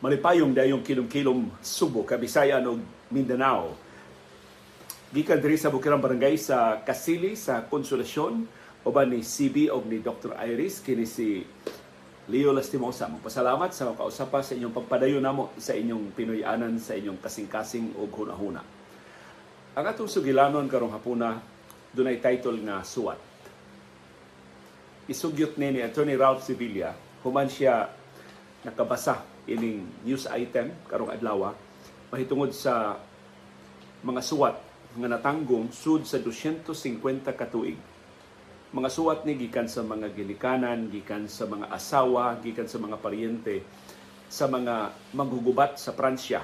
malipayong dayong kilom-kilom Subo, Kabisayan ug Mindanao. Gikan diri sa Bukirang Barangay sa Kasili sa Konsolasyon uban ni CB og ni Dr. Iris kini si Leo Lastimosa. Magpasalamat sa kausapa sa inyong pagpadayon namo sa inyong Pinoyanan sa inyong kasing-kasing ug hunahuna. Ang atong sugilanon karong hapuna dunay title nga Suwat. Isugyot ni ni Attorney Ralph Sevilla human siya nakabasa ining news item karong adlaw mahitungod sa mga suwat nga natanggong sud sa 250 ka tuig. Mga suwat ni gikan sa mga gilikanan, gikan sa mga asawa, gikan sa mga paryente sa mga maghugubat sa Pransya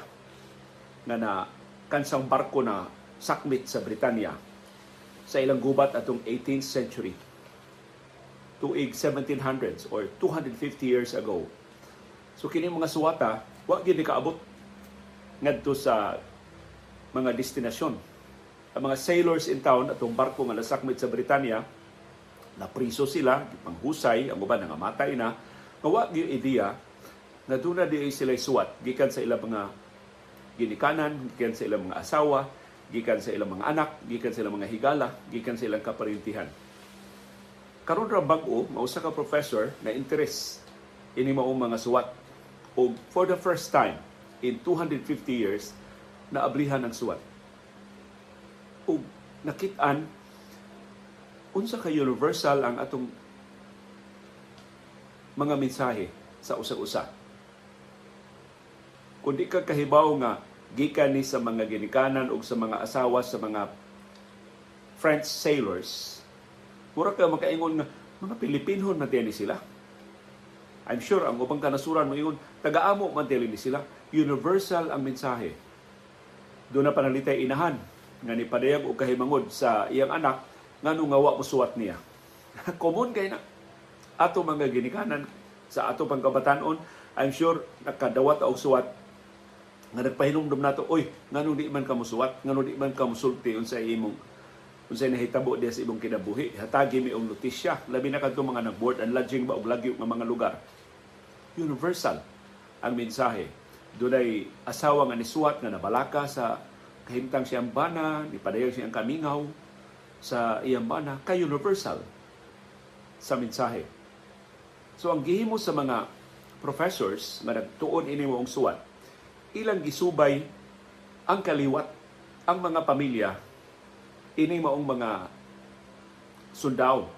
nga na kansang barko na sakmit sa Britanya sa ilang gubat atong 18th century tuig 1700s or 250 years ago. So kini mga suwata, wa gyud ni kaabot ngadto sa mga destinasyon. Ang mga sailors in town atong barko nga nasakmit sa Britanya, na priso sila, panghusay, ang uban nga matay na, nga wa gyud ideya na doon na di sila suwat. Gikan sa ilang mga ginikanan, gikan sa ilang mga asawa, gikan sa ilang mga anak, gikan sa ilang mga higala, gikan sa ilang kaparintihan. Karon ra bag-o mausa ka professor na interest ini maong mga suwat o for the first time in 250 years na ablihan ng suwat o nakit-an unsa ka universal ang atong mga mensahe sa usa-usa kung di ka kahibaw nga gikan ni sa mga ginikanan o sa mga asawa sa mga French sailors Mura ka makaingon nga, mga Pilipinhon man ni sila. I'm sure ang ubang kanasuran mo ingon, taga-amo man ni sila. Universal ang mensahe. Doon na panalitay inahan nga ni padayag og kahimangod sa iyang anak nga wa mo suwat niya. Common kay na ato mga ginikanan sa ato pangkabatanon, I'm sure nakadawat og suwat nga nagpahinumdum nato, oy, ngano di man ka musuwat, ngano di man ka musulti unsa imong unsay nahitabo diya sa ibong kinabuhi. Hatagi mi og notisya. Labi na kadto mga nag-board. And lodging ba og lagyo nga mga lugar? Universal ang mensahe. Dunay asawa nga nisuwat nga nabalaka sa kahimtang siyang bana ni padayag siyang kamingaw sa iyang bana kay universal sa mensahe. So ang gihimo sa mga professors nga nagtuon ini mo suwat ilang gisubay ang kaliwat ang mga pamilya ini maong mga sundao.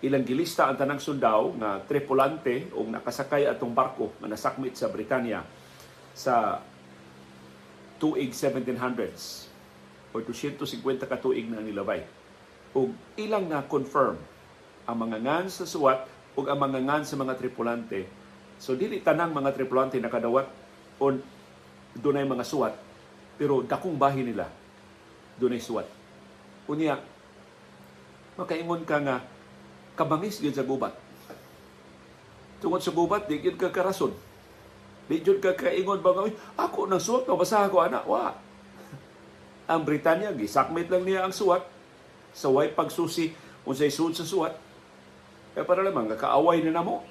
Ilang gilista ang tanang sundao nga tripulante o nakasakay atong barko nga nasakmit sa Britanya sa tuig 1700s o 250 ka tuig na nilabay. O ilang na confirm ang mga ngan sa suwat o ang mga ngan sa mga tripulante. So dili tanang mga tripulante nakadawat o dunay mga suwat pero dakong bahin nila dunay suwat Unya, makaingon ka nga, kabangis yun sa gubat. Tungod sa gubat, di yun ka karason. Di yun ka kaingon ba ako nang suwat, mabasa ko anak. Wa. Ang Britanya, gisakmit lang niya ang suwat. Sa way pagsusi, kung sa'y suwat sa suwat. Kaya para lamang, kaaway na namo.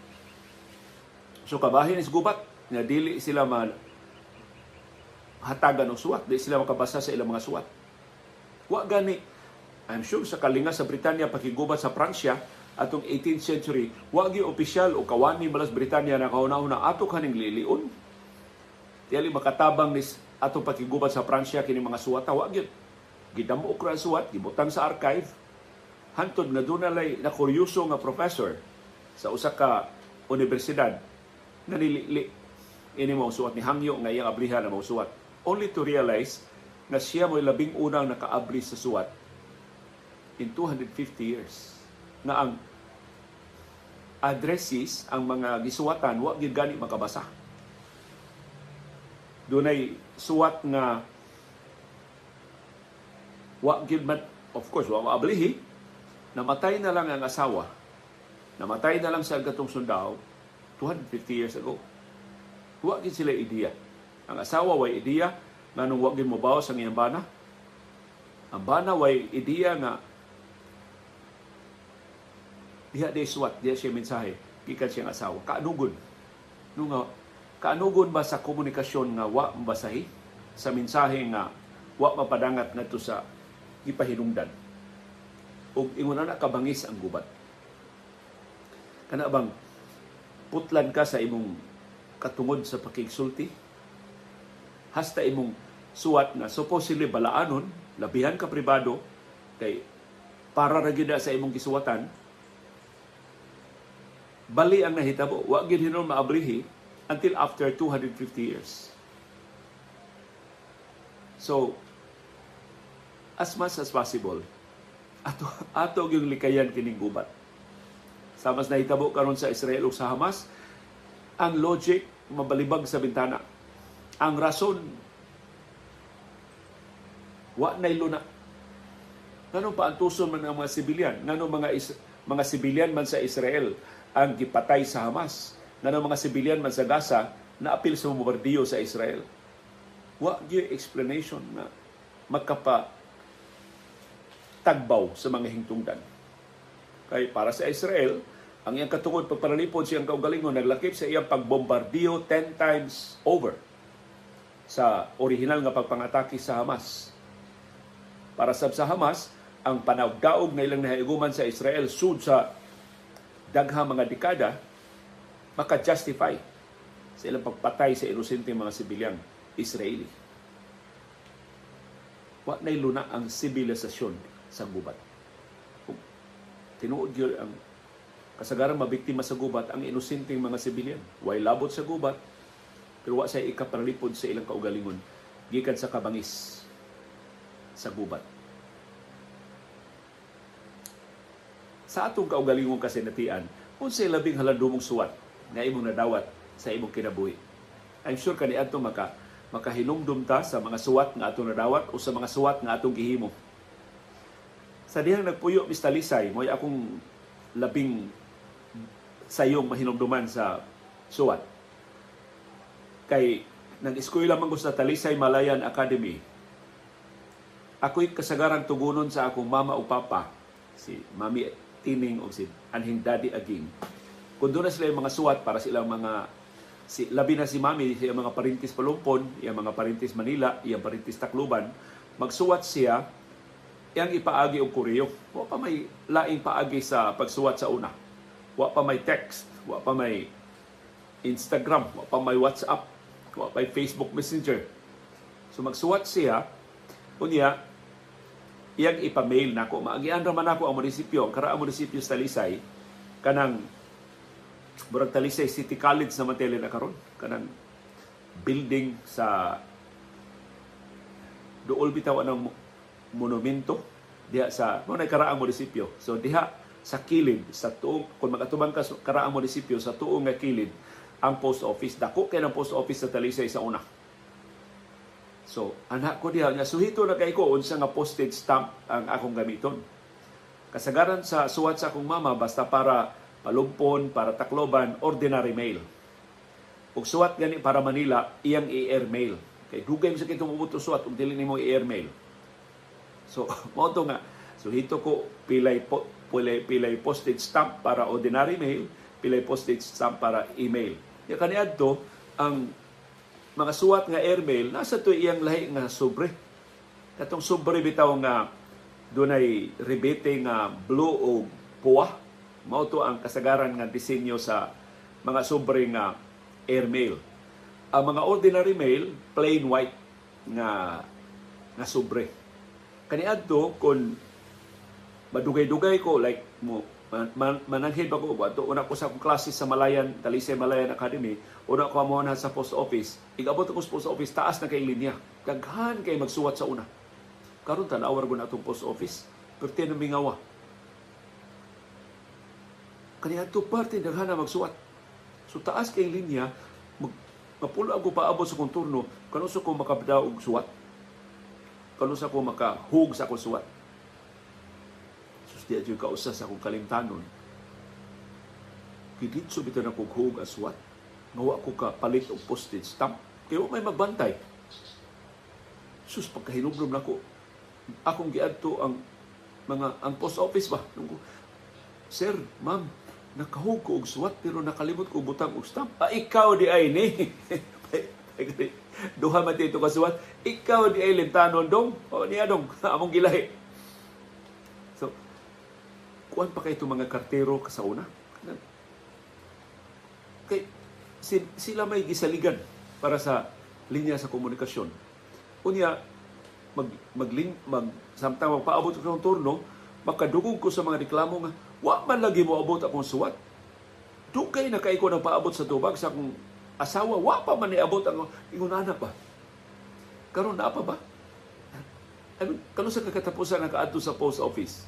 So kabahin is gubat, nga dili sila man hatagan ng suwat, di sila makabasa sa ilang mga suwat. Wa gani I'm sure sa kalinga sa Britanya pakigubat sa Pransya atong 18th century wa gi opisyal o kawani balas Britanya na kauna-una ato kaning liliun. Tiyali makatabang ni atong pakigubat sa Pransya kini mga suwata wa gyud. Gidamo okra suwat gibutang sa archive. Hantod na dunalay na kuryoso nga professor sa usa ka universidad na nilili ini mo suwat ni hangyo nga iyang ablihan na mo suwat. Only to realize na siya mo labing unang nakaabli sa suwat in 250 years na ang addresses ang mga gisuwatan wa gyud gani makabasa. Dunay suwat nga wa gyud man of course wa maablihi namatay na lang ang asawa namatay na lang sa gatong sundao 250 years ago. Wa gyud sila ideya. Ang asawa way ideya nganong wa gyud mobaw sa iyang bana ang bana way ideya nga diha di suwat diha siya mensahe gikan siyang asawa. Kaanugod no nga kaanugon ba sa komunikasyon nga wa mabasahi? Sa mensahe nga wa mapadangat ngadto sa gipahinungdan ug ingon na kabangis ang gubat. Kana bang putlan ka sa imong katungod sa pakigsulti? Hasta imong suwat nga supposedly balaanon labihan ka pribado kay para ra na sa imong gisuwatan bali ang nahitabo wa gyud hinon maabrihi until after 250 years. So as much as possible ato ato yung likayan kining gubat. Sa mas nahitabo karon sa Israel ug sa Hamas ang logic mabalibag sa bintana. Ang rason wa nay luna. Nganong paantuson man ang mga sibilyan? Nganong mga is, mga sibilyan man sa Israel ang gipatay sa Hamas nganong mga sibilyan man sa Gaza na apil sa bombardiyo sa Israel. Wa gyud explanation na magkapa tagbaw sa mga hingtungdan. Kay para sa Israel ang iyang katungod pagpanalipod siyang kaugalingon naglakip sa iyang pagbombardiyo 10 times over sa original nga pagpangatake sa Hamas. Para sab sa Hamas ang panagdaog na ilang nahiuguman sa Israel sud sa daghang mga dekada maka-justify sa ilang pagpatay sa inosente mga sibilyang Israeli. Wa nay luna ang sibilisasyon sa gubat. Kung tinuod gyud ang kasagaran mabiktima sa gubat ang inosenteng mga sibilyan. Way labot sa gubat pero wa sa ikapanalipod sa ilang kaugalingon gikan sa kabangis sa gubat. Sa atong kaugalingon kasi natian, unsay labing halandumong suwat nga imong nadawat sa imong kinabuhi. I'm sure kani adto maka makahinumdum ta sa mga suwat nga atong nadawat o sa mga suwat nga atong gihimo. Sa dihang nagpuyo Mr. Talisay, mo'y akong labing sayong mahinumduman sa suwat. Kay nag-eskwela man sa Talisay Malayan Academy, ako'y kasagarang tugunon sa akong mama o papa, si Mami Tining o si Anhing Daddy Aging. Kung doon na sila yung mga suwat para silang mga si labi na si Mami, siya mga parintis Palumpon, yung mga parintis Manila, yung parintis Tacloban, magsuwat siya, iyang ipaagi og kuryo. Wa pa may laing paagi sa pagsuwat sa una. Wa pa may text, wa pa may Instagram, wa pa may WhatsApp, wa pa may Facebook Messenger. So magsuwat siya, unya, iyang ipa-mail nako. Maagian ra man ako ang munisipyo, ang karaang munisipyo sa Talisay, kanang Burag Talisay City College na matili na karon kanang building sa dool bitaw ng monumento diha sa mo na karaang munisipyo. So diha sa kilid sa tuong kung magatubang ka karaang munisipyo sa tuong nga kilid ang post office dako kay ng post office sa Talisay sa una. So anak ko diha nga suhito na kay ko unsa nga postage stamp ang akong gamiton. Kasagaran sa suwat sa akong mama basta para palumpon, para Tacloban, ordinary mail. Ug suwat gani para Manila, iyang i-air mail. Kay dugay sa kitong umuto suwat ug dili nimo i-air mail. So, mo to nga. So hito ko pilay po, pilay, pilay postage stamp para ordinary mail, pilay postage stamp para email. Ya kaniadto ang mga suwat nga airmail nasa to iyang lahi nga sobre. Katong sobre bitaw nga dunay rebete nga blue o puwa mao to ang kasagaran nga disenyo sa mga sobre nga airmail. Ang mga ordinary mail plain white nga nga sobre. Kaniadto kun madugay-dugay ko like mo man, man, mananghid ba ko? Ato una ko sa klase sa Malayan Talisay Malayan Academy. Una ko mo na sa post office. Igabot ko sa post office taas na kay linya. Daghan kay magsuwat sa una. Karon tanawar ko na atong post office. Perti na mingawa. Kaniya to parte daghan na magsuwat. So taas kay linya mag mapulo ako paabot sa konturno kanu sa ko makabda og suwat. Kanu sa ko makahug sa akong suwat. Di adyo kausa sa akong kalimtanon. Giditso bitaw na kog hug as suwat. Ngawa ko ka palit og postage stamp. Kaya may magbantay. Sus pagkahinubrom na ko. Akong giadto ang mga ang post office ba. Sir, ma'am, nakahug ko og suwat pero nakalimot ko butang og stamp. Ah, ikaw di ay ni. Duha man dito kasuwat. Ikaw di ay lintanon dong. O niya dong. Among gilahi. Kuan pa kay itong mga kartero sa una? Kay, sila may gisaligan para sa linya sa komunikasyon. Unya, mag, mag, mag samtang magpaabot ko ng turno, makadugog ko sa mga reklamo nga, wa man lagi mo abot akong suwat. Dugay na kay ko paabot sa tubag sa akong asawa, wa pa man niabot ang ingon anak ba. Na pa ba? Mean, kano sa kakatapusan nakaadto sa post office?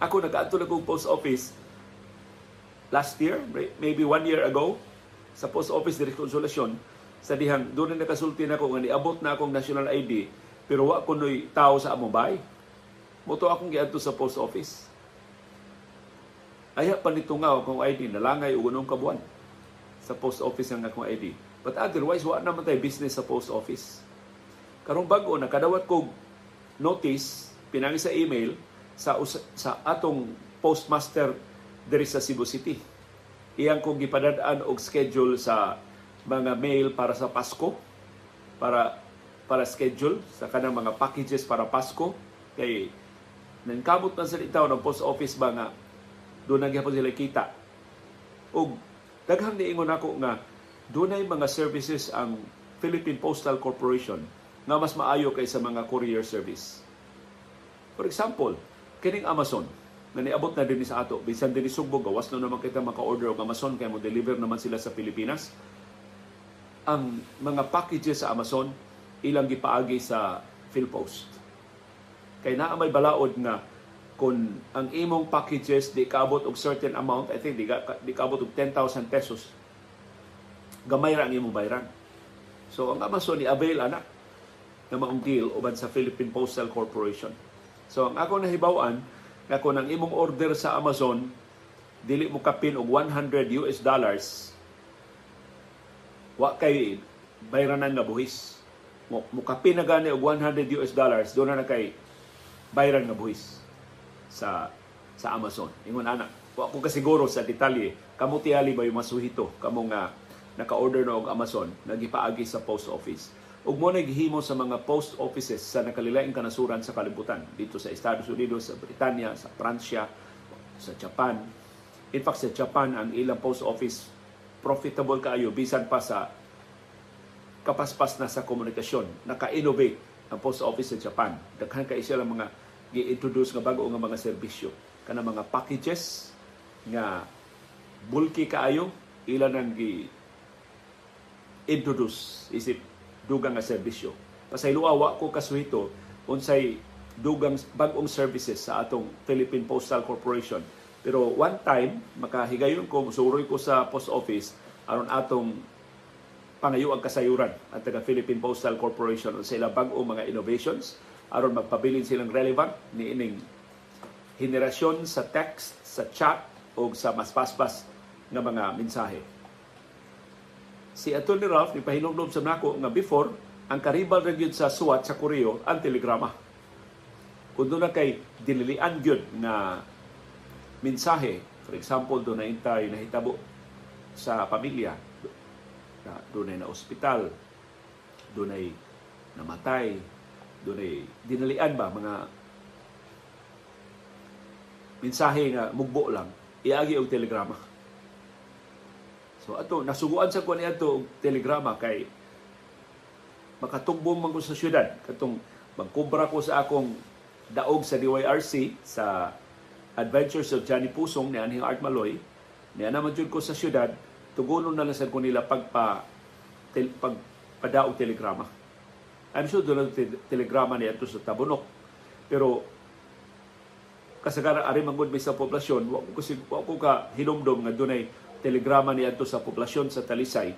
Ako nakaadto na kong post office last year, maybe one year ago, sa post office de Consolation, sa dihang doon na nakasulti na ko nga niabot na akong national ID pero wa ko noy tao sa among bay. Moto akong giadto sa post office. Aya pa nito nga akong ID nalangay og unong kabuan sa post office ang akong ID. But otherwise wa naman tay business sa post office. Karong bag-o nakadawat kog notice pinangi sa email sa sa atong postmaster diri sa Cebu City. Iyang kong gipadadaan og schedule sa mga mail para sa Pasko para para schedule sa kanang mga packages para Pasko kay nangkamot man sa itaw ng post office ba nga doon na sila kita ug daghang niingon ako nga dunay mga services ang Philippine Postal Corporation nga mas maayo kaysa mga courier service. For example, kining Amazon na niabot na din sa ato bisan din Sugbo gawas na naman kita maka-order og Amazon kay mo deliver naman sila sa Pilipinas ang mga packages sa Amazon ilang gipaagi sa PhilPost. Kay naa may balaod nga kung ang imong packages di kaabot og certain amount, I think di, di kaabot og 10,000 pesos, gamay ra ang imong bayaran. So ang Amazon ni avail anak na maong deal uban sa Philippine Postal Corporation. So ang ako nahibaw-an nga kung ang imong order sa Amazon dili mo kapin og 100 US dollars wa kay bayranan nga buhis. Mukapin na gani og 100 US dollars, doon na kay bayran nga buhis sa sa Amazon. Ingon ana, wa ko kasiguro sa detalye, kamo tiyali ba yung masuhito kamo nga naka-order na og Amazon nagipaagi sa post office. Ug mo naghimo sa mga post offices sa nakalilaing kanasuran sa kalibutan dito sa Estados Unidos, sa Britanya, sa Pransya, sa Japan. In fact, sa Japan, ang ilang post office profitable kaayo bisan pa sa kapaspas na sa komunikasyon. Naka-innovate ang post office sa Japan. Daghan kay sila mga gi-introduce nga bago nga mga serbisyo. Kana mga packages nga bulky kaayo ilan ang gi introduce isip dugang nga serbisyo. Pasayloa wa ko kasuhito unsay dugang bag-ong services sa atong Philippine Postal Corporation pero one time, makahigayon ko, musuroy ko sa post office aron atong pangayo ang kasayuran at taga Philippine Postal Corporation sa ilang bag-o mga innovations aron magpabilin silang relevant ni ining henerasyon sa text, sa chat o sa mas paspas nga mga mensahe. Si Atty. Ralph ni pahinumdum sa nako nga before ang karibal ra sa suwat sa Koreo ang telegrama. Doon na kay dinilian gyud nga mensahe. For example, doon na intay nahitabo sa pamilya. Na, doon ay na ospital. Doon ay namatay. Doon ay dinalian ba mga mensahe nga mugbo lang. Iagi og telegrama. So ato nasuguan sa niadto og telegrama kay makatugbong man ko sa syudad katong magkubra ko sa akong daog sa DYRC sa Adventures of Johnny Pusong ni Anhing Art Maloy, niya naman ko sa syudad, tugunon na lang sa nila pagpa tel, pagpadaog telegrama. I'm sure doon te, telegrama niya to sa Tabunok. Pero kasagaran ari mangod sa poblasyon, wa ko ko ka hinumdom nga dunay telegrama niya to sa poblasyon sa Talisay.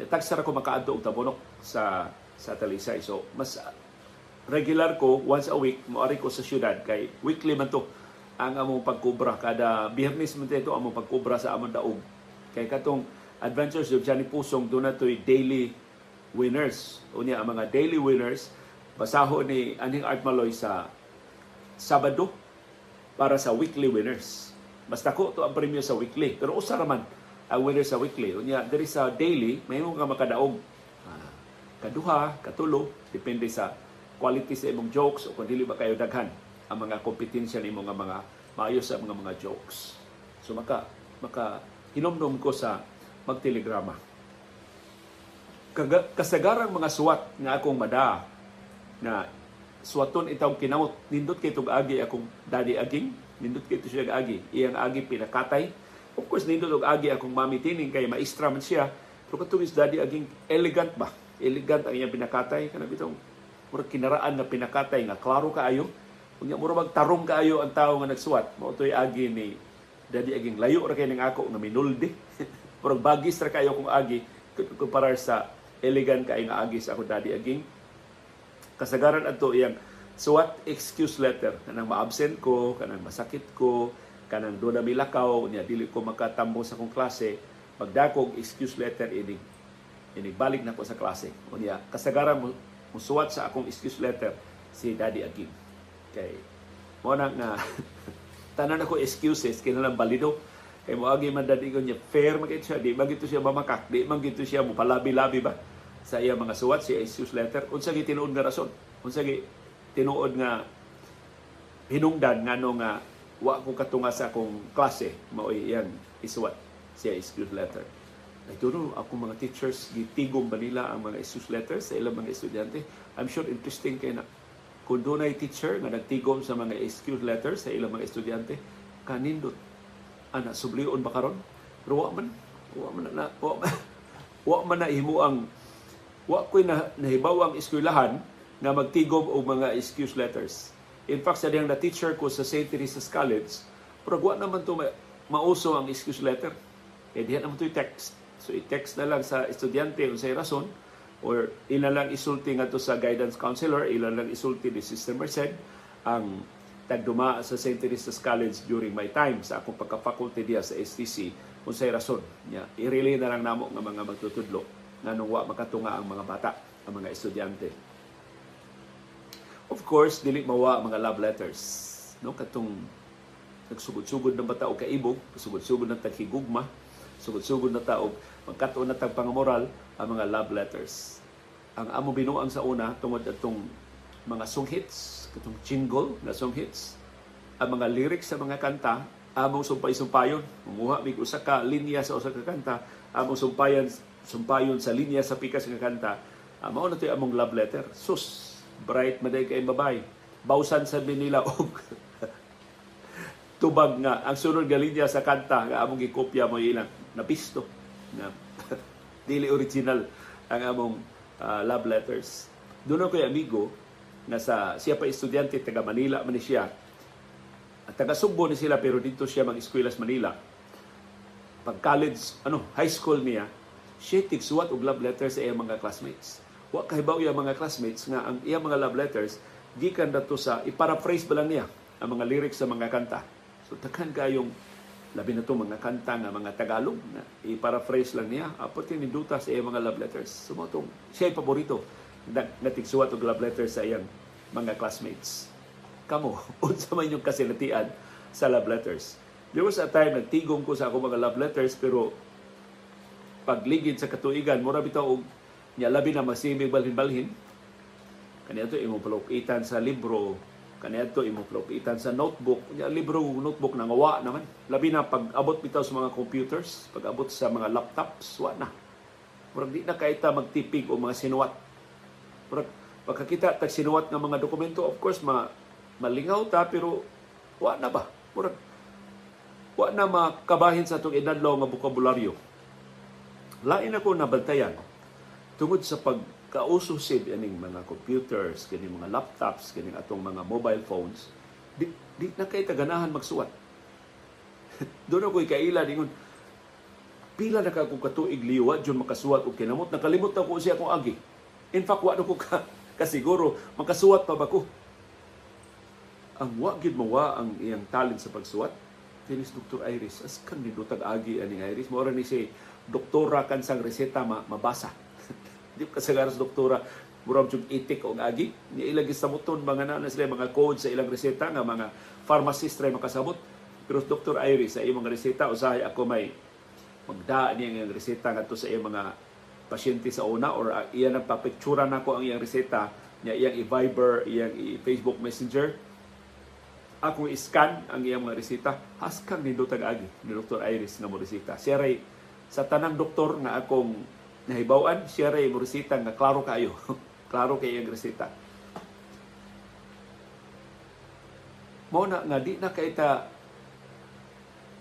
Tagsara ko makaadto og Tabunok sa sa Talisay. So mas regular ko once a week moari ko sa syudad. Kay weekly man to ang among pagkubra. Kada biyernes man ito among pagkubra sa among daog. Kay katong Adventures of Johnny Pusong do na to'y daily winners. Unya ang mga daily winners basaho ni Aning Art Maloy sa Sabado para sa weekly winners Mas dako to ang premyo sa weekly. Pero usa raman ang winner sa weekly. Unya diri sa daily, mayroon ka makadaog. Ah, kaduha, katulo, depende sa quality sa imong jokes o kung dili ba kayo daghan ang mga kompetensya nimo nga mga maayos sa mga mga jokes. So maka maka hinomdom ko sa magtelegrama. Kasagarang mga suwat nga akong mada na suwaton itong kinamot nindot kay tug agi akong daddy aging nindot kay siya agi. Iyang agi pinakatay. Of course nindot og agi akong mami tining kay maestra man siya. Pero katong is daddy aging elegant ba? Elegant ang iyang pinakatay. Kana bitong murag kinaraan na pinakatay nga klaro kaayo. Unya murag magtarong kaayo ang tao nga nagsuwat. Mao toy agi ni daddy aging layo ra kay ning ako nga minuldi murag bagis ra kayo kung agi. Kumpara sa elegant kay nga agi sa ako daddy aging. Kasagaran adto iyang suwat excuse letter? Kanang ma-absent ko kanang masakit ko kanang do na milakaw niya dili ko makatambo sa kong klase magdakog excuse letter ini. Ini balik na ko sa klase. Unya kasagaran mo musuwat sa akong excuse letter si Daddy Agim kay mo na nga tanan ako excuses kinalang balido. Kay mo agi man daddy ko niya fair man siya di man gito siya mamakak di man gito siya mo palabi-labi ba sa iya mga suwat si excuse letter. Unsa gi tinuod nga rason? Unsa gi tinuod nga hinungdan ngano nga wa ko katunga sa akong klase mao iyang isuwat siya excuse letter I don't know, ako mga teachers, gitigom ba nila ang mga excuse letters sa ilang mga estudyante? I'm sure interesting kay na kung doon ay teacher nga nagtigom sa mga excuse letters sa ilang mga estudyante, kanindot, ana, sublion ba karon? Pero wa man, wa man na, wa man, wa man na himo ang wa ko'y na, nahibaw ang eskwelahan nga magtigom og mga excuse letters. In fact, sa diyang na teacher ko sa St. Teresa's College, pero wa naman to ma- mauso ang excuse letter. Eh, diyan naman to text. So, i-text na lang sa estudyante unsay rason or ila lang isulti nga to sa guidance counselor, ila lang isulti ni Sister Merced ang tagduma sa St. Teresa's College during my time sa akong pagka-faculty diya sa STC unsay rason. Yeah, i-relay na lang namo nga mga magtutudlo nganong wa makatunga ang mga bata, ang mga estudyante. Of course, dili mawa mga love letters. No, katong nagsugod-sugod ng bata o kaibog, sugod-sugod ng taghigugma, sugod-sugod na taog, magkatuon na tag pangamoral ang mga love letters. Ang amo binuang sa una tungod atong mga song hits, katong jingle na song hits, ang mga lyrics sa mga kanta, among sumpay-sumpayon. Mumuha mig usa ka linya sa usa ka kanta, among sumpayan sumpayon sa linya sa pikas nga kanta. Uh, mao na among love letter. Sus, bright maday kay babay. Bawsan sa nila og tubag nga ang sunod nga linya sa kanta nga among gikopya mo ilang napisto na dili original ang among uh, love letters. Doon ako amigo na sa siya pa estudyante taga Manila man siya. At taga Sugbo ni sila pero dito siya mag-eskwela sa Manila. Pag college, ano, high school niya, siya tigsuwat og love letters sa iyang mga classmates. Wa kahibaw iyang mga classmates nga ang iyang mga love letters gikan dato sa iparaphrase ba lang niya ang mga lyrics sa mga kanta. So takhan kayong labi na to mga kanta nga mga Tagalog na i-paraphrase lang niya. Apo tininduta sa iyang mga love letters. So mo tong siya paborito na natigsuwat og love letters sa iyang mga classmates. Kamo unsa man yung kasilatian sa love letters. There was a time nagtigom ko sa ako mga love letters pero pagligid sa katuigan mura bitaw og nya labi na masimig balhin-balhin kaniya to imo palukitan sa libro. Kaniadto imo propitan sa notebook. Nya libro notebook na ngawa naman. Labi na pag abot bitaw sa mga computers pag abot sa mga laptops wa na. Murag di na kaita magtipig o mga sinuwat. Murag pagkakita tag sinuwat nga mga dokumento of course ma malingaw ta pero wa na ba? Murag wa na makabahin sa atong inadlaw nga bokabularyo. Lain ako nabantayan tungod sa pag kaususid aning mga computers, kini mga laptops, kini atong mga mobile phones, di, di na kay taganahan magsuwat. Doon ako ikaila ningon, pila na ka kung katuig liwa, dyan makasuwat o kinamot, nakalimot na ko siya akong agi. In fact, wala ko ka, kasiguro, makasuwat pa ba ko? Ang wagid mo wa ang iyang talent sa pagsuwat, kinis Dr. Iris, as kan ni Dutag Agi aning Iris, mo ni si doktora kan sang reseta ma, mabasa di ka sa garas doktora murag jud itik og agi ni ilagi sa muton mga na sila mga code sa ilang reseta nga mga pharmacist ray makasabot Pero Dr. Iris, sa imong reseta, usahay ako may magdaan niya ang reseta ngadto sa iyang mga pasyente sa una or uh, iyan ang papictura na ko ang iyang reseta niya iyang i-Viber, iyang i-Facebook Messenger. Ako i-scan ang iyang mga reseta. Haskang ni Dr. Agi, ni Dr. Iris nga mo reseta. Siya sa tanang doktor nga akong nahibawan, siya ray mo reseta nga klaro kayo. klaro kay iyang reseta. Mo na nga di na kay ta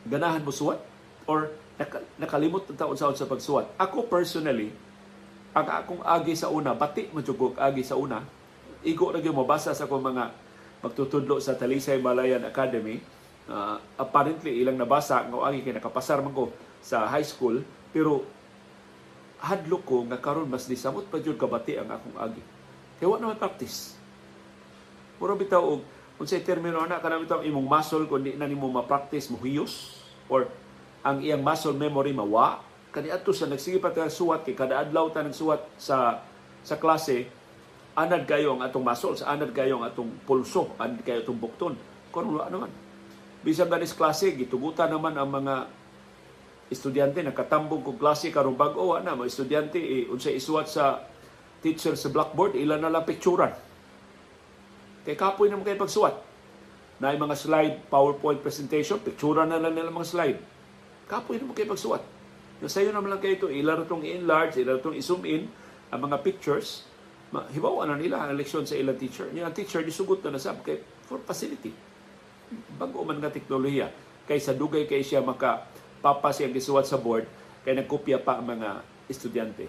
ganahan mo suwat or nakalimot ang taon sa sa pagsuwat. Ako personally, ang akong agi sa una, bati majugog agi sa una, igo na mo basa sa akong mga magtutudlo sa Talisay Malayan Academy. Uh, apparently, ilang nabasa ng agi kay nakapasar man ko sa high school, pero hadlo ko nga karon mas disamot pa jud kabati ang akong agi. Kaya wa naman practice. Muro bitaw og unsay termino na kanang bitaw imong muscle kun di na nimo ma-practice mo or ang iyang muscle memory mawa kani adto sa nagsige pa suwat kay kada adlaw ta nagsuwat sa sa klase anad kayo ang atong muscles anad kayo ang atong pulso anad kayo atong bukton kun wala naman bisan ganis klase gitugutan naman ang mga estudyante nakatambong kog klase karon bag-o na mga estudyante eh, unsay isuwat sa teacher sa blackboard ilan na lang picturean kay kapoy naman kay pagsuwat na mga slide PowerPoint presentation picturean na lang nila mga slide Kapoy naman kayo pagsuwat. Nasayo naman lang kayo ito, ilan itong i-enlarge, ilan itong i-zoom in, ang mga pictures, hibawa na nila ang leksyon sa ilang teacher. Yung teacher, disugot na nasab kay for facility. Bago man nga teknolohiya. Kaysa dugay kay siya maka papa siya gisuwat sa board, kay nagkopya pa ang mga estudyante.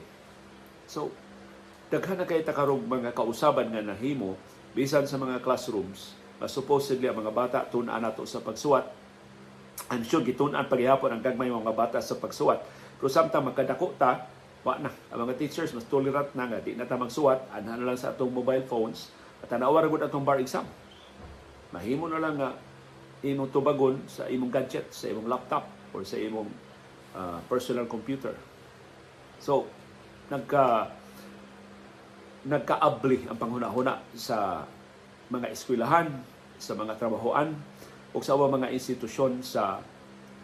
So, daghan na kay takarog mga kausaban nga nahimo bisan sa mga classrooms, uh, supposedly ang mga bata tunaan nato sa pagsuwat I'm sure gitunan paghihapon ang gagmay mga bata sa pagsuwat. Pero samtang magkadako ta, wa na. Ang mga teachers mas tolerant na nga, di na ta magsuwat, anhan na lang sa atong mobile phones, at tanawa ra atong bar exam. Mahimo na lang nga imong tubagon sa imong gadget, sa imong laptop, or sa imong uh, personal computer. So, nagka nagkaabli ang panghuna-huna sa mga eskwelahan, sa mga trabahoan, o sa mga institusyon sa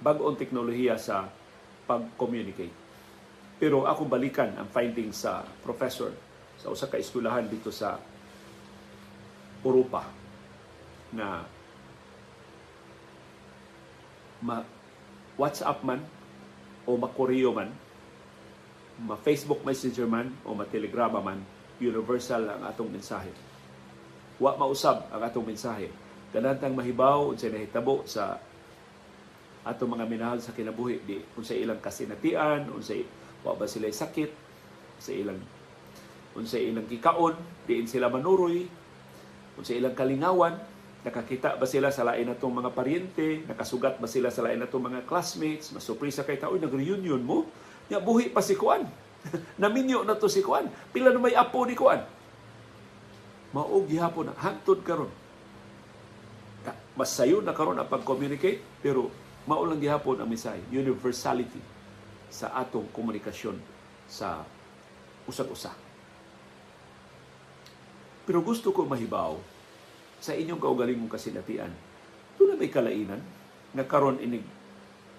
bag-ong teknolohiya sa pag-communicate. Pero ako balikan ang findings sa professor sa usa ka eskwelahan dito sa Europa na ma WhatsApp man o makoreo man, ma Facebook Messenger man o ma Telegrama man, universal ang atong mensahe. Wa mausab ang atong mensahe kanantang mahibaw unsay nahitabo sa ato mga minahal sa kinabuhi di unsay ilang kasinatian unsay wa ba sila sakit sa ilang unsay ilang kikaon diin sila manuroy unsay ilang kalingawan nakakita ba sila sa lain natong mga paryente? Nakasugat ba sila sa lain natong mga classmates? Masuprisa kay taoy nag-reunion mo? Nya buhi pa si Kuan. Naminyo na to si Kuan. Pila na may apo ni Kuan? Mao gihapon hangtod karon. Mas sayo na karon ang pag-communicate pero maulang gihapon ang mensahe universality sa atong komunikasyon sa usag-usa. Pero gusto ko mahibaw sa inyong kaugalingong kasinatian. Doon may kalainan nga karon inig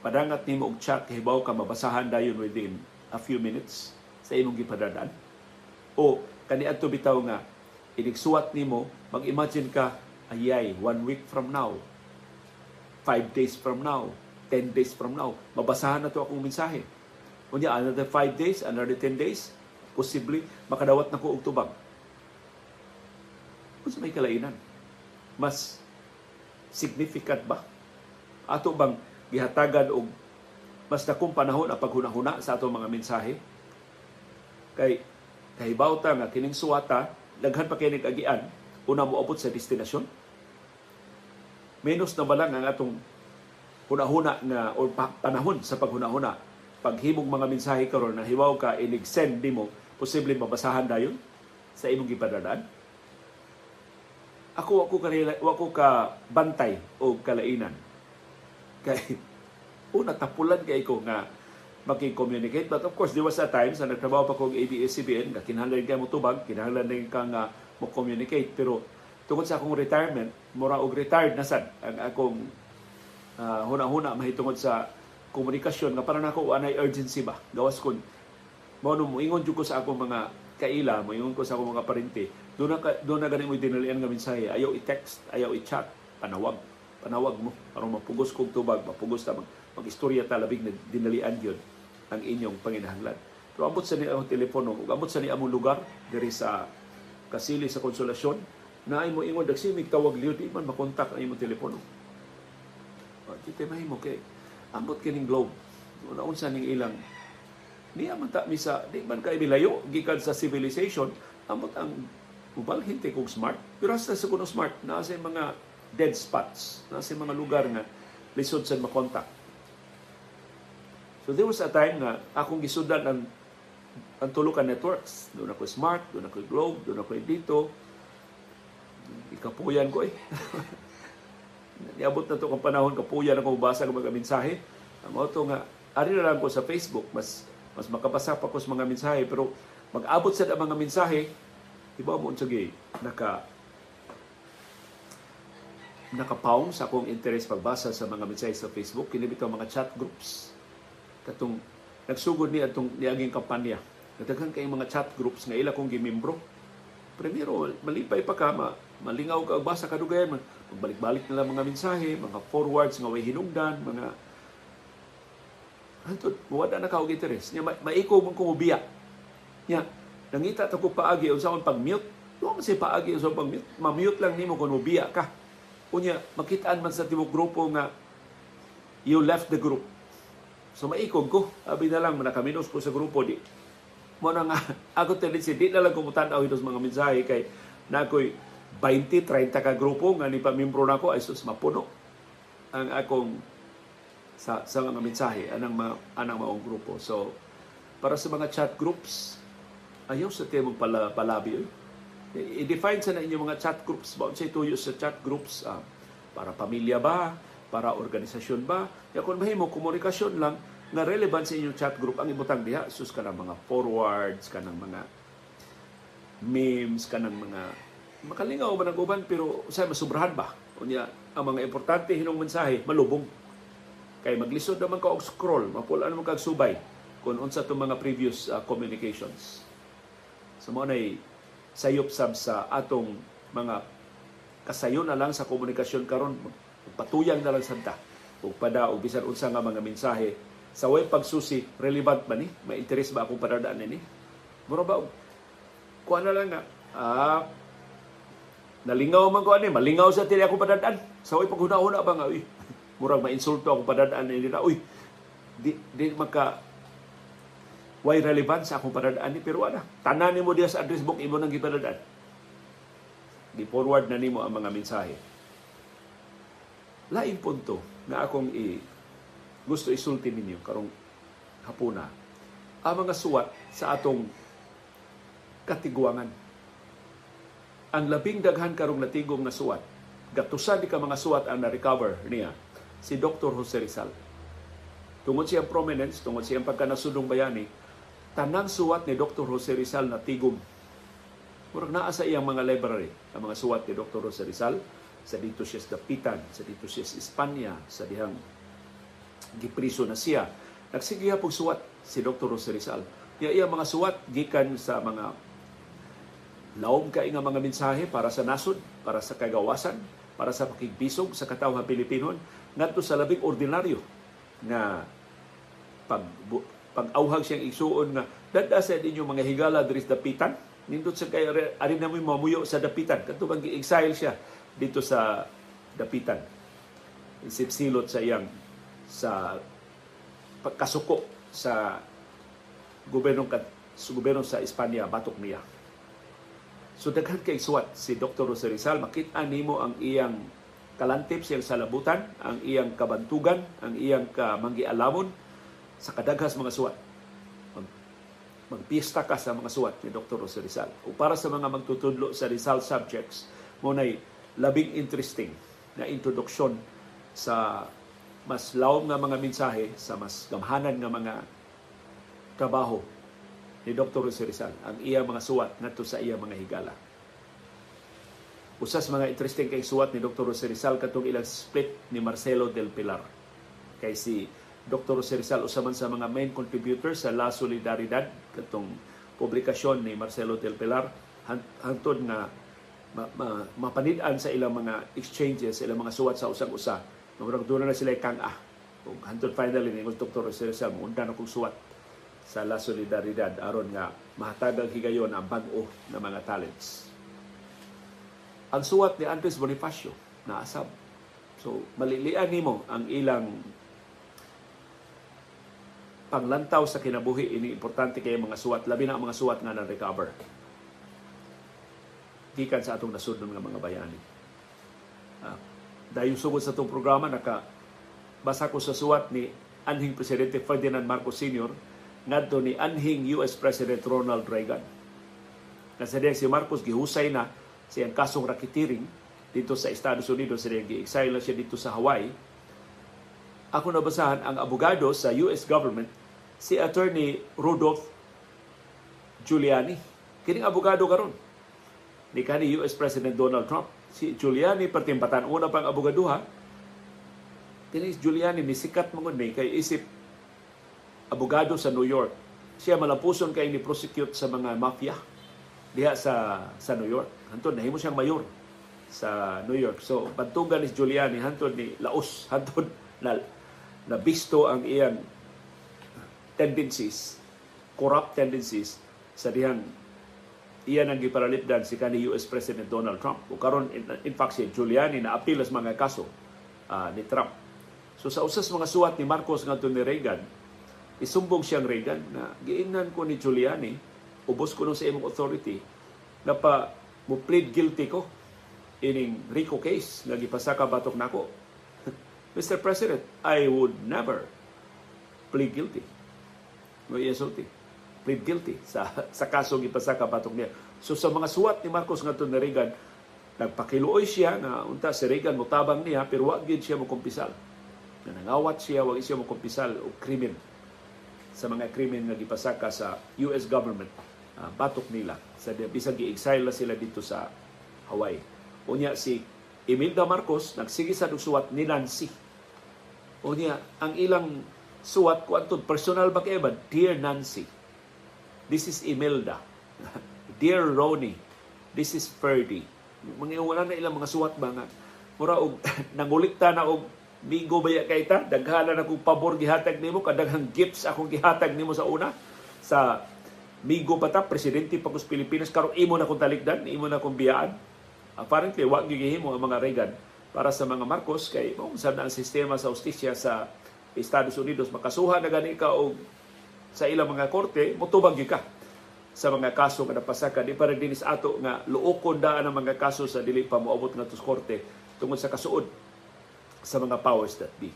padangat nimo og chat hibaw ka mabasahan dayon within a few minutes sa imong gipadadaan. O kaniadto bitaw nga inigsuwat nimo mag-imagine ka ayay, one week from now, five days from now, 10 days from now, mabasahan na to akong mensahe. Kunya, another 5 days, another 10 days, possibly, makadawat na ko og tubag. Kung sa may kalainan, mas significant ba? Ato bang gihatagan og mas dakong panahon ang paghunahuna sa ato mga mensahe? Kay kahibaw ta nga kining suwata daghan pa kay agian una mo abot sa destinasyon. Menos na ba lang ang atong hunahuna nga o panahon sa paghunahuna paghimong mga mensahe karon na hiwaw ka inig-send nimo posible mabasahan dayon sa imong gipadadaan ako ako kanila ako ka bantay o kalainan. Kay una tapulan kay ko nga maki-communicate but of course there was a time sa nagtrabaho pa ko ABS-CBN nga kinahanglan kay mo tubag kinahanglan din ka nga mo communicate pero tungod sa akong retirement mura og retired na sad ang akong Ah, huna-huna mahitungod sa komunikasyon. Nga para nako anay urgency ba? Gawas kun mo no moingon jud ko sa akong mga kaila moingon ko sa akong mga parente doon na doon na gani mo dinalian nga mensahe. Ayaw i-text ayaw i-chat. Panawag. Panawag mo. Aron mapugos kog tubag mapugos ta mag, mag-istorya ta labing na dinalian gyud ang inyong panginahanglan. Pero ambot sa ni ang telepono ug ambot sa ni among lugar diri sa kasili sa konsolasyon na ay mo ingon dagsimig tawag liyo di man makontak ang imong telepono. O, di tayo mahimo kay ambot kining globe. Una unsa ning ilang niya man ta misa di man kay bilayo gikan sa civilization ambot ang ubal hinte kog smart. Pero hasta sa kuno smart naa sa mga dead spots naa sa mga lugar nga lisod sa makontak. So there was a time nga akong gisudan ang ang tulo ka networks. Doon ako smart doon ako globe doon ako dito. Ikapuyan ko eh. Niabot na to kung panahon kapuya na ko mabasa ng mga mensahe. Ang auto nga, ari na lang ko sa Facebook, mas mas makabasa pa ko sa mga mensahe, pero mag-abot sa mga mensahe, iba mo gay, naka nakapaong sa akong interest pagbasa sa mga mensahe sa Facebook, kini bitaw mga chat groups. Katong nagsugod ni atong niaging kampanya. Nagdaghang kay mga chat groups nga ila kong gimimbro. Primero, malipay pa ka, ma, malingaw ka, basa ka dugayan, mag- magbalik-balik na lang mga mensahe, mga forwards nga way hinungdan, mga Hantod, wala na ka og interes. Ma- maiko man ko ubiya. Nangita ta ko paagi unsa man pag-mute. Wa man si paagi unsa pag-mute. Ma-mute lang nimo kung ubiya ka. Unya, makitaan man sa tibok grupo nga you left the group. So maikog ko. Abi na lang, nakaminos ko sa grupo. Di, mo na nga, ako tendency, di na lang kumutan ako sa mga mensahe kay na ako'y 20, 30 ka grupo nga ni pamimbro na ako, ay sus, mapuno ang akong sa, sa mga mensahe anang mga anang maong grupo. So, para sa mga chat groups, ayaw sa tayo pala, palabi. eh. I-define sa na inyong mga chat groups ba? Unsay tuyo sa chat groups? ah, para pamilya ba? Para organisasyon ba? Ya kung mahimo komunikasyon lang na relevant sa inyong chat group ang ibutang diha sus ka ng mga forwards ka ng mga memes ka ng mga makalingaw man ang uban pero say masubrahan ba unya ang mga importante hinong mensahe malubong kay maglisod naman ka og scroll mapula naman kag subay kung unsa to mga previous uh, communications so mo nay sayop sab sa atong mga kasayo na lang sa komunikasyon karon. Patuyang na lang santa. Ug pada ug bisan unsa nga mga mensahe sa way pagsusi relevant ba ni? May interest ba akong padadaan ni mura ba og kuha na lang nga ah nalingaw man ko ani malingaw sa tili ako padadaan. Sa way paghuna-huna ba nga uy? Murag mainsulto ako padadaan ni nila uy di di maka way relevant sa akong padadaan ni pero ana? Tanan nimo diya sa address book imo nang gipadadaan di forward na nimo ang mga mensahe. Lain punto nga akong i gusto isulti ninyo karong hapuna. Ang mga suwat sa atong katigwangan ang labing daghan karong natigom na suwat. Gatusan di ka mga suwat ang na-recover niya. Si Dr. Jose Rizal. Tungod siyang prominence, tungod siyang pagkanasudong bayani, tanang suwat ni Dr. Jose Rizal na tigom. Murag naa sa iyang mga library, ang mga suwat ni Dr. Jose Rizal, sa dito siya sa Dapitan, sa dito siya sa Espanya, sa dihang gipriso na siya. Nagsige pong suwat si Dr. Jose Rizal. Iya iya mga suwat gikan sa mga laom kay nga mga mensahe para sa nasod, para sa kagawasan, para sa pakigbisog sa katawhan Pilipinon ngadto sa labing ordinaryo nga pag pag-awhag siyang isuon nga dada sa ninyo mga higala diri sa dapitan. Nindot sa kay ari na mo mamuyo sa dapitan. Kadto bang gi-exile siya dito sa dapitan? Isipsilot sa iyang sa pagkasuko sa gobyerno sa gobyerno sa Espanya batok niya. So daghan kay suwat si Dr. Jose makita nimo ang iyang kalantip siyang salabutan, ang iyang kabantugan, ang iyang kamanggialamon sa kadaghas mga suwat. Mag, magpista ka sa mga suwat ni Dr. Jose Rizal. O para sa mga magtutudlo sa Rizal subjects, mo nay labing interesting na introduksyon sa mas lawom nga mga mensahe, sa mas gamhanan nga mga trabaho ni Dr. Jose Rizal ang iya mga suwat ngadto sa iya mga higala. Usas mga interesting kay suwat ni Dr. Jose Rizal katong ilang split ni Marcelo del Pilar. Kay si Dr. Jose Rizal usaman sa mga main contributors sa La Solidaridad katong publikasyon ni Marcelo del Pilar hantod nga ma, ma, mapanid-an sa ilang mga exchanges, sa ilang mga suwat sa usang-usa. Murag doon na sila kang ah. Kung hantod finally ni Dr. Jose Rizal, munda na kong suwat sa La Solidaridad aron nga mahatagang higayon ang bag-o ng mga talents. Ang suwat ni Andres Bonifacio na asab. So, malilian nimo ang ilang panglantaw sa kinabuhi ini importante kay mga suwat labi na ang mga suwat nga na-recover gikan sa atong nasud ng mga bayani. Uh, dahil sugod sa itong programa, naka basa ko sa suwat ni anhing Presidente Ferdinand Marcos Sr ngadto ni anhing US President Ronald Reagan. Nasa si Marcos gihusay na siyang kasong racketeering dito sa Estados Unidos, siya gi-exile na siya dito sa Hawaii. Ako nabasahan ang abogado sa US government si Attorney Rudolph Giuliani. Kining abogado karon ni kani US President Donald Trump. Si Giuliani pertimbatan una pang abogaduha. Kini Giuliani ni sikat mo ni kay isip abogado sa New York. Siya malapuson kay ni prosecute sa mga mafia diha sa sa New York. Hantod nahimo siyang mayor sa New York. So bantugan ni Giuliani hantod ni Laos hantod na na bisto ang iyang tendencies, corrupt tendencies sa dihang iyan ang giparalipdan si kanhi US President Donald Trump. O karon in, fact si Giuliani na appeal sa mga kaso uh, ni Trump. So sa usas mga suwat ni Marcos ngadto ni Reagan, isumbong siyang Reagan na giingnan ko ni Giuliani, ubos ko sa imong authority, na pa mo plead guilty ko ining RICO case nga gipasaka batok nako. Mr. President, I would never plead guilty. No isulti. Plead guilty sa sa kaso gipasaka batok niya. So sa mga suwat ni Marcos ngadto ni Reagan, nagpakiluoy siya na unta si Reagan mutabang niya pero wa gid siya mo kumpisal. Na nangawat siya wa siya mo kumpisal og krimen sa mga krimen nga gipasaka sa US government uh, batok nila sa bisag gi-exile na sila dito sa Hawaii. Unya si Imelda Marcos nagsige sa suwat ni Nancy. Unya ang ilang suwat ko antod personal ba kay Dear Nancy. This is Imelda. Dear Ronnie. This is Ferdy. Mga wala na ilang mga suwat ba nga mura og nangulikta na og Bigo baya kay ta, daghala na kong pabor gihatag nimo, kadaghang gifts akong gihatag nimo sa una sa Migo pa ta, presidente pa Pilipinas, karon imo na kong talikdan, imo na kong biyaan. Apparently, wag gigihimo ang mga Reagan para sa mga Marcos kay mo sa ang sistema sa ustisya sa Estados Unidos makasuha na gani ka og sa ilang mga korte motubag ka sa mga kaso nga napasaka di para dinis ato nga luokon daan ang mga kaso sa dili pa moabot nga tus korte tungod sa kasuod sa mga powers that be.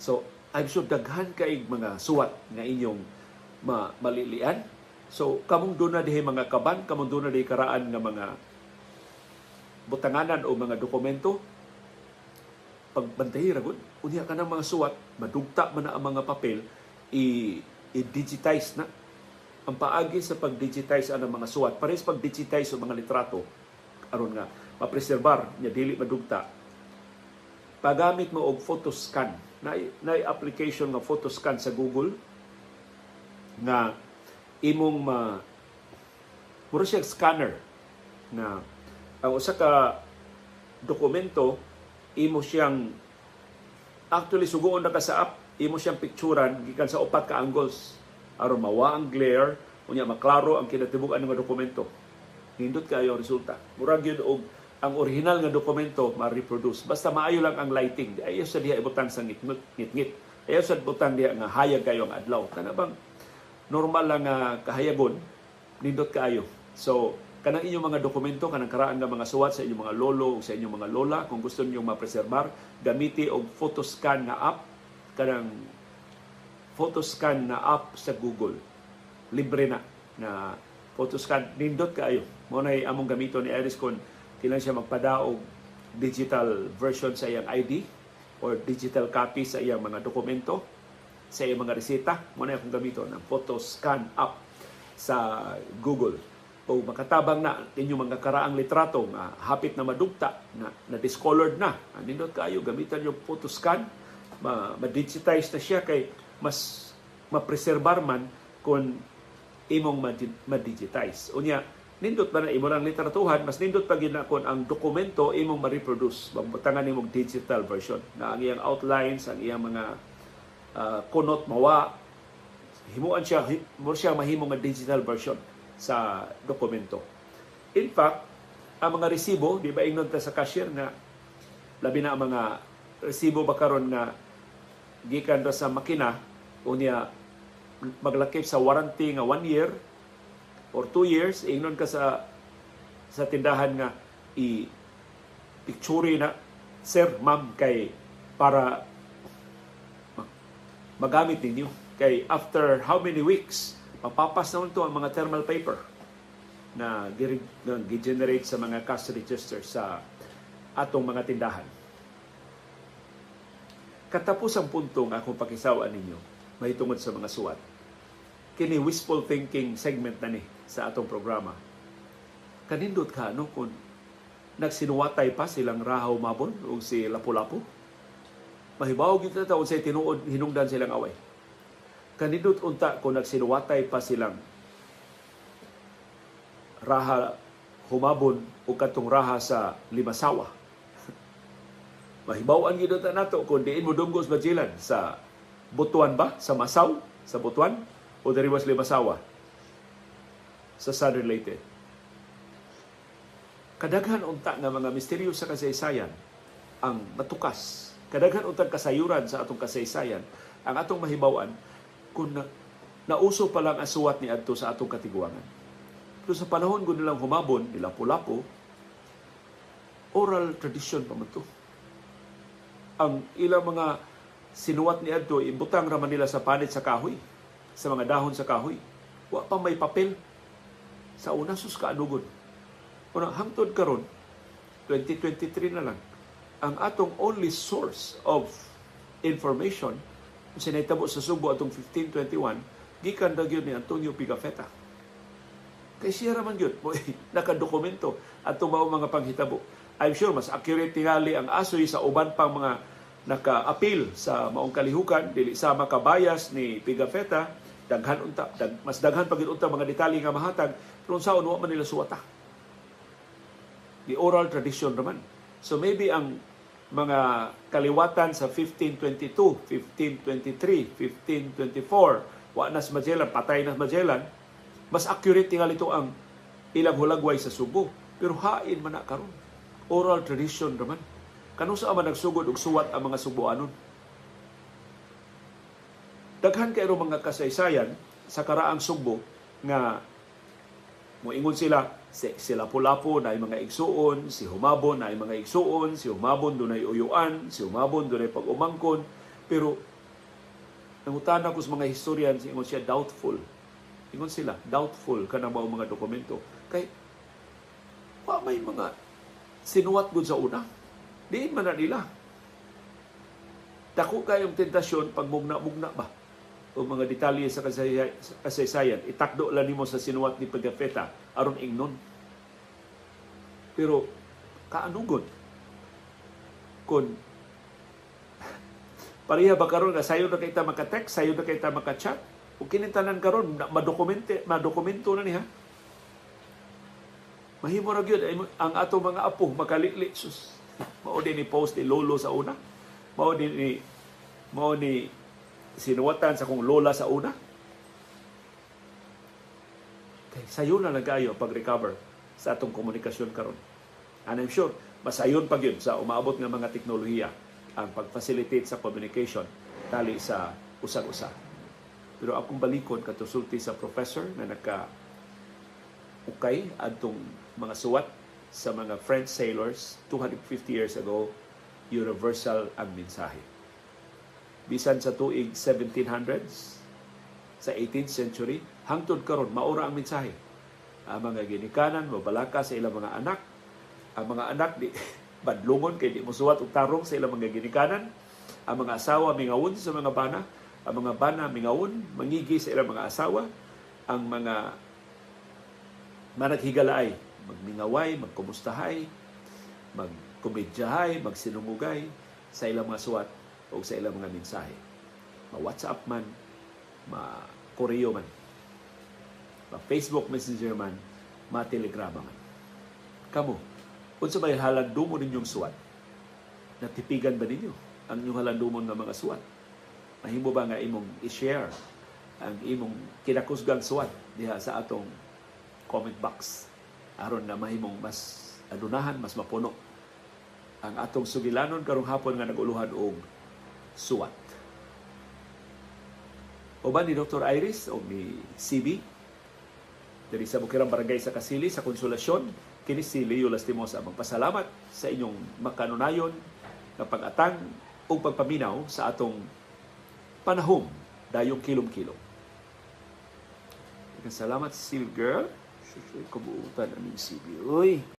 So, I'm sure daghan kay mga suwat nga inyong ma malilian. So, kamong doon na dihi mga kaban, kamong doon na dihi karaan nga mga butanganan o mga dokumento, pagbantahi ragod, unya ka mga suwat, madugta man na ang mga papel, i- i-digitize na. Ang paagi sa pag-digitize ang mga suwat, pares pag-digitize ang mga litrato, aron nga, mapreserbar, niya dili madugta, pagamit mo og photo scan na na application nga photo scan sa Google nga imong ma mura scanner na ang usa ka dokumento imo siyang actually sugoon na ka sa app imo siyang picturean gikan sa upat ka angles aron mawa ang glare unya maklaro ang kinatibuk-an nga dokumento nindot kayo ang resulta murag gyud og ang original nga dokumento ma-reproduce. Basta maayo lang ang lighting. Ayaw sa diha ibutang sa ngit-ngit. Ayaw sa butang diha nga hayag kayo ang adlaw. Kana bang normal lang nga kahayagon, nindot kaayo. So, kanang inyong mga dokumento, kanang karaan nga mga suwat sa inyong mga lolo o sa inyong mga lola, kung gusto niyo ma-preserbar, gamiti og photoscan nga app, kanang photoscan na app sa Google. Libre na na photoscan. Nindot kaayo. Mo na among gamito ni Iris kon kailan siya magpadaog digital version sa iyang ID or digital copy sa iyang mga dokumento, sa iyang mga resita. Muna akong gamito ng photo scan app sa Google. O makatabang na inyong mga karaang litrato nga hapit na madugta na, na discolored na. Anindot kayo gamitan yung photoscan. Ma, ma-digitize na siya kay mas mapreserbar man kung imong ma-digitize. Unya nindot ba na imo lang literatuhan mas nindot pa gid kon ang dokumento imong ma-reproduce. Mabutangan imong digital version na ang iyang outlines ang iyang mga uh, kunot mawa. Himuan siya mo siya mahimo nga digital version sa dokumento. In fact, ang mga resibo, di ba ingnon sa cashier nga labi na ang mga resibo ba karon nga gikan ra sa makina unya maglakip sa warranty nga one year or two years ingnon ka sa sa tindahan nga i picture na sir ma'am kay para magamit ninyo kay after how many weeks Mapapas naman to ang mga thermal paper na gi-generate sa mga cash register sa atong mga tindahan. Katapos ang punto nga akong pakisawaan ninyo, may tungod sa mga suwat. Kini wishful thinking segment na ni sa atong programa. Kanindot ka ano kung nagsinuwatay pa silang Rahaw Mabon o si Lapu-Lapu? Mahibaw kita taon sa tinuod hinungdan silang away kanindot unta kung nagsinuwatay pa silang raha humabon o katong raha sa limasawa. Mahibaw ang gidot nato kung diin mo dunggos bajilan sa Butuan ba? Sa Masaw? Sa Butuan? O dari was limasawa? Sa Southern Leyte. Kadaghan unta nga mga misteryo sa kasaysayan ang matukas. Kadaghan unta kasayuran sa atong kasaysayan ang atong mahibawan kung na, nauso pa lang ang suwat ni Adto sa atong katiguangan. Pero sa panahon ko nilang humabon, nila pulapo, oral tradition pa to. Ang ilang mga sinuwat ni Adto, ibutang raman nila sa panit sa kahoy, sa mga dahon sa kahoy. Wa pa may papel. Sa una, sus kaanugon. Una, hangtod karon 2023 na lang, ang atong only source of information sinahitabo sa Subo atong 1521 gikan gyud ni Antonio Pigafetta. Kay siya raman gyud mo nakadokumento atong mao mga panghitabo. I'm sure mas accurate tingali ang asoy sa uban pang mga naka-appeal sa maong kalihukan. Dili sa makabayas ni Pigafetta. Daghan unta dag, mas daghan pag unta mga detalye nga mahatag. Pero sa wa man nila suwata. The oral tradition raman so maybe ang mga kaliwatan sa 1522, 1523, 1524, wa nas Magellan, patay nas Magellan, mas accurate tingali ito ang ilang hulagway sa Subo. Pero hain man na karon. Oral tradition naman. Kano sa man nagsugod og suwat ang mga Subuanon. Daghan kayo mga kasaysayan sa karaang Subo nga moingon sila si, si Lapu-Lapu na mga igsuon, si Humabon na mga igsuon, si Humabon dunay uyuan, si Humabon dunay pag-umangkon. Pero nangutana ko sa mga historian, ingon siya doubtful. Ingon sila, doubtful ka na mga dokumento. Kay, pa may mga sinuwat gud sa una. Diin man na nila. Dako kayong tentasyon pag mugna-mugna ba? O mga detalye sa kasaysayan, itakdo lang nimo sa sinuwat ni Pagafeta aron ingnon. Pero kaanugod kun pareha ba karon nga sayo na kay ta maka-text, sayo na kay ta maka-chat, o kinintanan karon madokumente, madokumento na niya. Mahimo ra gyud ang ato mga apo makalili sus. Mao ni post ni lolo sa una. Mao din ni mao ni sinuwatan sa kong lola sa una. Kay sayo na nagayo pag-recover sa atong komunikasyon karon. And I'm sure, masayon pa yun sa umaabot ng mga teknolohiya ang pag-facilitate sa communication tali sa usag-usa. Pero akong balikon katusulti sa professor na naka ukay adtong mga suwat sa mga French sailors 250 years ago, universal ang mensahe bisan sa tuig 1700s sa 18th century hangtod karon maura ang mensahe. Ang mga ginikanan mabalaka sa ilang mga anak. Ang mga anak di badlungon kay di mosuwat og tarong sa ilang mga ginikanan. Ang mga asawa mingawon sa mga bana. Ang mga bana mingawon mangigi sa ilang mga asawa. Ang mga managhigalaay, magmingaway, magkumustahay, magkomedyahay, magsinumugay sa ilang mga suwat o sa ilang mga mensahe. Ma-WhatsApp man, ma-Koreo man, ma-Facebook Messenger man, ma-Telegrama man. Kamu, kung sa may halandumon ninyong suwat, natipigan ba ninyo ang inyong halandumon ng mga suwat? Mahimo ba nga imong i-share ang imong kinakusgang suwat diha sa atong comment box aron na mahimong mas adunahan, mas mapuno ang atong sugilanon karong hapon nga naguluhan og suwat. Uban ni Dr. Iris o ni CB diri sa Bukirang Barangay sa Kasili sa Konsolasyon kini si Leo Lastimosa magpasalamat sa inyong makanunayon nga pag-atang o pagpaminaw sa atong panahom dayong kilom-kilom. Salamat, Sil Girl. Susuy, kabuutan ang CB. Uy!